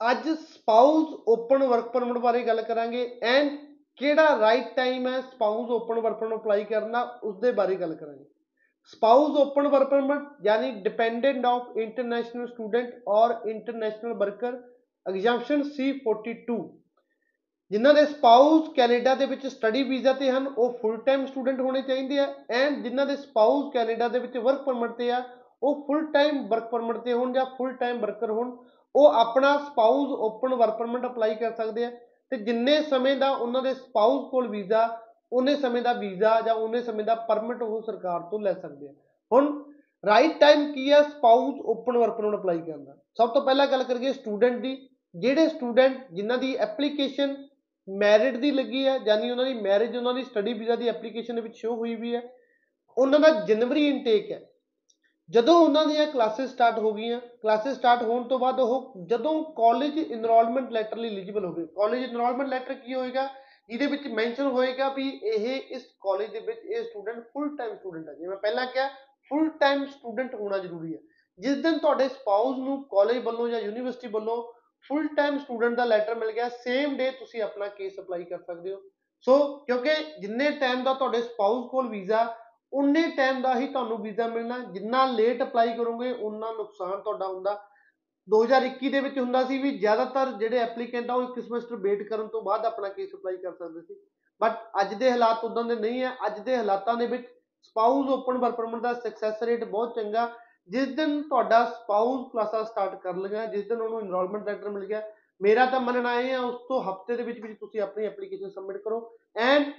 ਅੱਜ spouse open work permit ਬਾਰੇ ਗੱਲ ਕਰਾਂਗੇ ਐਂਡ ਕਿਹੜਾ ਰਾਈਟ ਟਾਈਮ ਹੈ spouse open work permit apply ਕਰਨ ਦਾ ਉਸ ਦੇ ਬਾਰੇ ਗੱਲ ਕਰਾਂਗੇ। ਸਪਾਊਸ ਓਪਨ ਵਰਕ ਪਰਮਿਟ ਯਾਨੀ ਡਿਪੈਂਡੈਂਟ ਆਫ ਇੰਟਰਨੈਸ਼ਨਲ ਸਟੂਡੈਂਟ ਔਰ ਇੰਟਰਨੈਸ਼ਨਲ ਵਰਕਰ ਐਗਜ਼ਾਮਸ਼ਨ C42 ਜਿਨ੍ਹਾਂ ਦੇ ਸਪਾਊਸ ਕੈਨੇਡਾ ਦੇ ਵਿੱਚ ਸਟੱਡੀ ਵੀਜ਼ਾ ਤੇ ਹਨ, ਉਹ ਫੁੱਲ ਟਾਈਮ ਸਟੂਡੈਂਟ ਹੋਣੇ ਚਾਹੀਦੇ ਆ ਐਂਡ ਜਿਨ੍ਹਾਂ ਦੇ ਸਪਾਊਸ ਕੈਨੇਡਾ ਦੇ ਵਿੱਚ ਵਰਕ ਪਰਮਿਟ ਤੇ ਆ ਉਹ ਫੁੱਲ ਟਾਈਮ ਵਰਕ ਪਰਮਿਟ ਤੇ ਹੋਣ ਜਾਂ ਫੁੱਲ ਟਾਈਮ ਵਰਕਰ ਹੋਣ, ਉਹ ਆਪਣਾ spouse open work permit apply ਕਰ ਸਕਦੇ ਆ। ਤੇ ਜਿੰਨੇ ਸਮੇਂ ਦਾ ਉਹਨਾਂ ਦੇ ਸਪਾਊਸ ਕੋਲ ਵੀਜ਼ਾ ਉਹਨੇ ਸਮੇਂ ਦਾ ਵੀਜ਼ਾ ਜਾਂ ਉਹਨੇ ਸਮੇਂ ਦਾ ਪਰਮਿਟ ਉਹ ਸਰਕਾਰ ਤੋਂ ਲੈ ਸਕਦੇ ਆ। ਹੁਣ ਰਾਈਟ ਟਾਈਮ ਕੀ ਹੈ spouse open work permit apply ਕਰਨ ਦਾ। ਸਭ ਤੋਂ ਪਹਿਲਾਂ ਗੱਲ ਕਰੀਏ ਸਟੂਡੈਂਟ ਦੀ। ਜਿਹੜੇ ਸਟੂਡੈਂਟ ਜਿਨ੍ਹਾਂ ਦੀ ਐਪਲੀਕੇਸ਼ਨ ਮੈਰਿਟ ਦੀ ਲੱਗੀ ਹੈ ਯਾਨੀ ਉਹਨਾਂ ਦੀ ਮੈਰਿਜ ਉਹਨਾਂ ਦੀ ਸਟੱਡੀ ਵੀਜ਼ਾ ਦੀ ਐਪਲੀਕੇਸ਼ਨ ਦੇ ਵਿੱਚ ਸ਼ੋ ਹੋਈ ਵੀ ਹੈ ਉਹਨਾਂ ਦਾ ਜਨਵਰੀ ਇਨਟੇਕ ਹੈ ਜਦੋਂ ਉਹਨਾਂ ਦੀਆਂ ਕਲਾਸਿਸ ਸਟਾਰਟ ਹੋ ਗਈਆਂ, ਕਲਾਸਿਸ ਸਟਾਰਟ ਹੋਣ ਤੋਂ ਬਾਅਦ ਉਹ ਜਦੋਂ ਕਾਲਜ ਇਨਰੋਲਮੈਂਟ ਲੈਟਰ ਲਈ ਐਲੀਜੀਬਲ ਹੋਵੇ ਕਾਲਜ ਇਨਰੋਲਮੈਂਟ ਲੈਟਰ ਕੀ ਹੋਏਗਾ? ਜਿਹਦੇ ਵਿੱਚ ਮੈਂਸ਼ਨ ਹੋਏਗਾ ਵੀ ਇਹ ਇਸ ਕਾਲਜ ਦੇ ਵਿੱਚ ਇਹ ਸਟੂਡੈਂਟ ਫੁੱਲ ਟਾਈਮ ਸਟੂਡੈਂਟ ਹੈ ਜਿਵੇਂ ਪਹਿਲਾਂ ਕਿਹਾ ਫੁੱਲ ਟਾਈਮ ਸਟੂਡੈਂਟ ਹੋਣਾ ਜ਼ਰੂਰੀ ਹੈ ਜਿਸ ਦਿਨ ਤੁਹਾਡੇ ਸਪਾਊਸ ਨੂੰ ਕਾਲਜ ਵੱਲੋਂ ਜਾਂ ਯੂਨੀਵਰਸਿਟੀ ਵੱਲੋਂ ਫੁੱਲ ਟਾਈਮ ਸਟੂਡੈਂਟ ਦਾ ਲੈਟਰ ਮਿਲ ਗਿਆ ਸੇਮ ਡੇ ਤੁਸੀਂ ਆਪਣਾ ਕੇਸ ਅਪਲਾਈ ਕਰ ਸਕਦੇ ਹੋ। ਸੋ ਕਿਉਂਕਿ ਜਿੰਨੇ ਟਾਈਮ ਦਾ ਤੁਹਾਡੇ ਸਪਾਊਸ ਕੋਲ ਵੀਜ਼ਾ ਉਨੇ ਟਾਈਮ ਦਾ ਹੀ ਤੁਹਾਨੂੰ ਵੀਜ਼ਾ ਮਿਲਣਾ, ਜਿੰਨਾ ਲੇਟ ਅਪਲਾਈ ਕਰੋਗੇ, ਉਨਾ ਨੁਕਸਾਨ ਤੁਹਾਡਾ ਹੁੰਦਾ। 2021 ਦੇ ਵਿੱਚ ਹੁੰਦਾ ਸੀ ਵੀ ਜ਼ਿਆਦਾਤਰ ਜਿਹੜੇ ਐਪਲੀਕੈਂਟ ਆ, ਉਹ ਇੱਕ ਸਮੈਸਟਰ ਵੇਟ ਕਰਨ ਤੋਂ ਬਾਅਦ ਆਪਣਾ ਕੇਸ ਅਪਲਾਈ ਕਰ ਸਕਦੇ ਸੀ। ਬਟ ਅੱਜ ਦੇ ਹਾਲਾਤ ਉਦਾਂ ਦੇ ਨਹੀਂ ਹੈ। ਅੱਜ ਦੇ ਹਾਲਾਤਾਂ ਦੇ ਵਿੱਚ ਸਪਾਊਸ ਓਪਨ ਵਰਕ ਪਰਮਿਟ ਦਾ ਸਕਸੈਸ ਰੇਟ ਬਹੁਤ ਚੰਗਾ। ਜਿਸ ਦਿਨ ਤੁਹਾਡਾ ਸਪਾਊਸ ਕਲਾਸਾਂ ਸਟਾਰਟ ਕਰ ਲਗਾ ਜਿਸ ਦਿਨ ਉਹਨੂੰ ਇਨਰੋਲਮੈਂਟ ਲੈਟਰ ਮਿਲ ਗਿਆ, ਮੇਰਾ ਤਾਂ ਮੰਨਣਾ ਇਹ ਹੈ, ਉਸ ਤੋਂ ਹਫ਼ਤੇ ਦੇ ਵਿੱਚ ਵਿੱਚ ਤੁਸੀਂ ਆਪਣੀ ਐਪਲੀਕੇਸ਼ਨ ਸਬਮਿਟ ਕਰੋ। ਐਂਡ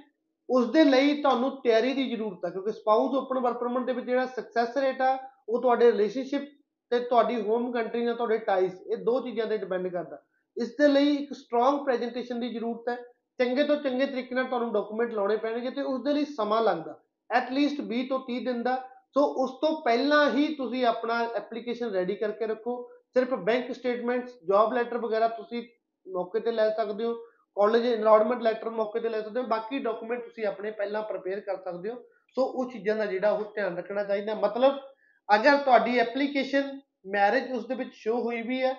ਉਸ ਦੇ ਲਈ ਤੁਹਾਨੂੰ ਤਿਆਰੀ ਦੀ ਜ਼ਰੂਰਤ ਹੈ ਕਿਉਂਕਿ ਸਪਾਊਸ ਓਪਨ ਵਰਕ ਪਰਮਿਟ ਦੇ ਵਿੱਚ ਜਿਹੜਾ ਸਕਸੈਸ ਰੇਟ ਆ, ਉਹ ਤੁਹਾਡੇ ਰਿਲੇਸ਼ਨਸ਼ਿਪ ਤੇ ਤੁਹਾਡੀ ਹੋਮ ਕੰਟਰੀ ਨਾਲ ਤੁਹਾਡੇ ਟਾਈਸ ਇਹ ਦੋ ਚੀਜ਼ਾਂ ਤੇ ਡਿਪੈਂਡ ਕਰਦਾ। ਇਸ ਦੇ ਲਈ ਇੱਕ ਸਟਰੋਂਗ ਪ੍ਰੈਜੈਂਟੇਸ਼ਨ ਦੀ ਜ਼ਰੂਰਤ ਹੈ। ਚੰਗੇ ਤੋਂ ਚੰਗੇ ਤਰੀਕੇ ਨਾਲ ਤੁਹਾਨੂੰ ਡਾਕੂਮੈਂਟ ਲਾਉਣੇ ਪੈਣਗੇ ਤੇ ਉਸ ਦੇ ਲਈ ਸਮਾਂ ਲੱਗਦਾ ਐਟ ਲੀਸਟ 20 ਤੋਂ 30 ਦਿਨ ਦਾ। ਸੋ ਉਸ ਤੋਂ ਪਹਿਲਾਂ ਹੀ ਤੁਸੀਂ ਆਪਣਾ ਐਪਲੀਕੇਸ਼ਨ ਰੈਡੀ ਕਰਕੇ ਰੱਖੋ। ਸਿਰਫ ਬੈਂਕ ਸਟੇਟਮੈਂਟਸ ਜੌਬ ਲੈਟਰ ਵਗੈਰਾ ਤੁਸੀਂ ਮੌਕੇ ਤੇ ਲੈ ਸਕਦੇ ਹੋ। ਕਾਲਜ ਇਨਰੋਲਮੈਂਟ ਲੈਟਰ ਮੌਕੇ ਤੇ ਲੈ ਸਕਦੇ ਹੋ। ਬਾਕੀ ਡਾਕੂਮੈਂਟ ਤੁਸੀਂ ਆਪਣੇ ਪਹਿਲਾਂ ਪ੍ਰਪੇਅਰ ਕਰ ਸਕਦੇ ਹੋ। ਸੋ ਉਹ ਚੀਜ਼ਾਂ ਦਾ ਜਿਹੜਾ ਉਹ ਧਿਆਨ ਰੱਖਣਾ ਚਾਹੀਦਾ। ਮਤਲਬ, ਅਗਰ ਤੁਹਾਡੀ ਐਪਲੀਕੇਸ਼ਨ ਮੈਰਿਜ ਉਸ ਦੇ ਵਿੱਚ ਸ਼ੋ ਹੋਈ ਵੀ ਹੈ,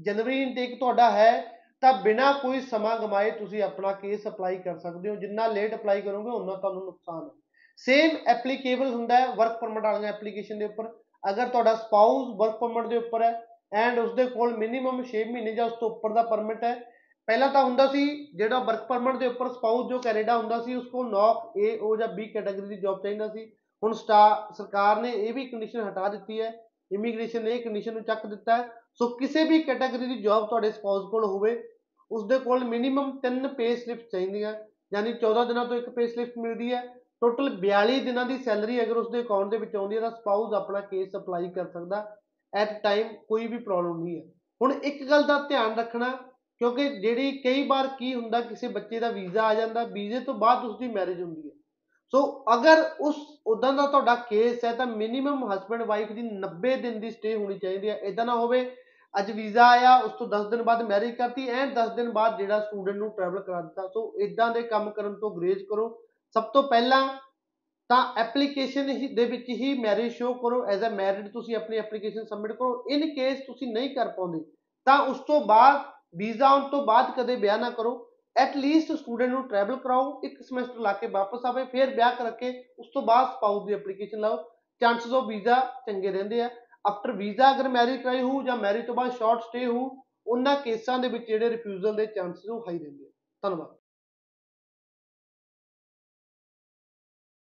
ਜਨਵਰੀ ਇਨਟੇਕ ਤੁਹਾਡਾ ਹੈ, ਤਾਂ ਬਿਨਾਂ ਕੋਈ ਸਮਾਂ ਗਮਾਏ ਤੁਸੀਂ ਆਪਣਾ ਕੇਸ ਅਪਲਾਈ ਕਰ ਸਕਦੇ ਹੋ। ਜਿੰਨਾ ਲੇਟ ਅਪਲਾਈ ਕਰੋਗੇ ਉਨਾ ਤੁਹਾਨੂੰ ਨੁਕਸਾਨ ਹੈ। ਸੇਮ ਐਪਲੀਕੇਬਲ ਹੁੰਦਾ ਹੈ ਵਰਕ ਪਰਮਿਟ ਵਾਲੀਆਂ ਐਪਲੀਕੇਸ਼ਨ ਦੇ ਉੱਪਰ। ਅਗਰ ਤੁਹਾਡਾ ਸਪਾਊਸ ਵਰਕ ਪਰਮਿਟ ਦੇ ਉੱਪਰ ਹੈ ਐਂਡ ਉਸ ਦੇ ਕੋਲ ਮਿਨੀਮਮ 6 ਮਹੀਨੇ ਜਾਂ ਉਸ ਤੋਂ ਉੱਪਰ ਦਾ ਪਰਮਿਟ ਹੈ ਪਹਿਲਾਂ ਤਾਂ ਹੁੰਦਾ ਸੀ ਜਿਹੜਾ ਵਰਕ ਪਰਮਿਟ ਦੇ ਉੱਪਰ ਸਪਾਊਸ ਜੋ ਕੈਨੇਡਾ ਹੁੰਦਾ ਸੀ ਉਸ ਕੋਲ ਨੌਕ ਏ ਓ ਜਾਂ ਬੀ ਕੈਟਾਗਰੀ ਦੀ ਜੌਬ ਚਾਹੀਦਾ ਸੀ। ਹੁਣ ਸਰਕਾਰ ਨੇ ਇਹ ਵੀ ਕੰਡੀਸ਼ਨ ਹਟਾ ਦਿੱਤੀ ਹੈ। ਇਮੀਗ੍ਰੇਸ਼ਨ ਨੇ ਇਹ ਕੰਡੀਸ਼ਨ ਨੂੰ ਚੱਕ ਦਿੱਤਾ ਹੈ। ਸੋ ਕਿਸੇ ਵੀ ਕੈਟਾਗਰੀ ਦੀ ਜੌਬ ਤੁਹਾਡੇ ਸਪਾਊਸ ਕੋਲ ਹੋਵੇ ਉਸ ਦੇ ਕੋਲ ਮਿਨੀਮਮ 3 ਪੇ ਸਲਿਪ ਚਾਹੀਦੀਆਂ। ਯਾਨੀ 14 ਦਿਨਾਂ ਤੋਂ ਇੱਕ ਪੇ ਸਲਿਪ ਮਿਲਦੀ ਹੈ। ਟੋਟਲ 42 ਦਿਨਾਂ ਦੀ ਸੈਲਰੀ ਅਗਰ ਉਸ ਦੇ ਅਕਾਊਂਟ ਦੇ ਵਿੱਚ ਆਉਂਦੀ ਹੈ, ਤਾਂ ਸਪਾਊਸ ਆਪਣਾ ਕੇਸ ਅਪਲਾਈ ਕਰ ਸਕਦਾ। ਐਟ ਟਾਈਮ ਕੋਈ ਵੀ ਪ੍ਰੋਬਲਮ ਨਹੀਂ ਹੈ। ਹੁਣ ਇੱਕ ਗੱਲ ਦਾ ਧਿਆਨ ਰੱਖਣਾ ਕਿਉਂਕਿ ਜਿਹੜੀ ਕਈ ਵਾਰ ਕੀ ਹੁੰਦਾ, ਕਿਸੇ ਬੱਚੇ ਦਾ ਵੀਜ਼ਾ ਆ ਜਾਂਦਾ, ਵੀਜ਼ੇ ਤੋਂ ਬਾਅਦ ਉਸ ਦੀ ਮੈਰਿਜ ਹੁੰਦੀ ਹੈ। ਸੋ ਅਗਰ ਉਸ ਉਦਾਂ ਦਾ ਤੁਹਾਡਾ ਕੇਸ ਹੈ, ਤਾਂ ਮਿਨੀਮਮ ਹਸਬੰਡ ਵਾਈਫ ਦੀ 90 ਦਿਨ ਦੀ ਸਟੇ ਹੋਣੀ ਚਾਹੀਦੀ ਹੈ। ਇਦਾਂ ਨਾ ਹੋਵੇ, ਅੱਜ ਵੀਜ਼ਾ ਆਇਆ, ਉਸ ਤੋਂ 10 ਦਿਨ ਬਾਅਦ ਮੈਰਿਜ ਕਰਤੀ ਐਂਡ 10 ਦਿਨ ਬਾਅਦ ਜਿਹੜਾ ਸਟੂਡੈਂਟ ਨੂੰ ਟਰੈਵਲ ਕਰਾ ਦਿੱਤਾ। ਸੋ ਇਦਾਂ ਦੇ ਕੰਮ ਕਰਨ ਤੋਂ ਗਰੇਜ ਕਰੋ। ਸਭ ਤੋਂ ਪਹਿਲਾਂ ਤਾਂ ਐਪਲੀਕੇਸ਼ਨ ਹੀ, ਦੇ ਵਿੱਚ ਹੀ ਮੈਰਿਜ ਸ਼ੋ ਕਰੋ। ਐਜ਼ ਅ ਮੈਰਿਡ ਤੁਸੀਂ ਆਪਣੀ ਐਪਲੀਕੇਸ਼ਨ ਸਬਮਿਟ ਕਰੋ। ਇਨ ਕੇਸ ਤੁਸੀਂ ਨਹੀਂ ਕਰ ਪਾਉਂਦੇ, ਤਾਂ ਉਸ ਤੋਂ ਬਾਅਦ ਵੀਜ਼ਾ ਆਉਣ ਤੋਂ ਬਾਅਦ ਕਦੇ ਵਿਆਹ ਨਾ ਕਰੋ। ਐਟ ਲੀਸਟ ਸਟੂਡੈਂਟ ਨੂੰ ਟਰੈਵਲ ਕਰਾਓ, ਇੱਕ ਸਮੈਸਟਰ ਲਾ ਕੇ ਵਾਪਸ ਆਵੇ, ਫਿਰ ਵਿਆਹ ਕਰਕੇ ਉਸ ਤੋਂ ਬਾਅਦ ਸਪਾਊਸ ਦੀ ਐਪਲੀਕੇਸ਼ਨ ਲਾਓ। ਚਾਂਸਸ ਆਫ ਵੀਜ਼ਾ ਚੰਗੇ ਰਹਿੰਦੇ ਆ। ਆਫਟਰ ਵੀਜ਼ਾ ਅਗਰ ਮੈਰਿਜ ਕਰਾਈ ਹੋ ਜਾਂ ਮੈਰਿਜ ਤੋਂ ਬਾਅਦ ਸ਼ਾਰਟ ਸਟੇ ਹੋ ਉਹਨਾਂ ਕੇਸਾਂ ਦੇ ਵਿੱਚ ਜਿਹੜੇ ਰਿਫਿਊਜ਼ਲ ਦੇ ਚਾਂਸਸ ਉਹ ਹਾਈ ਰਹਿੰਦੇ ਆ। ਧੰਨਵਾਦ।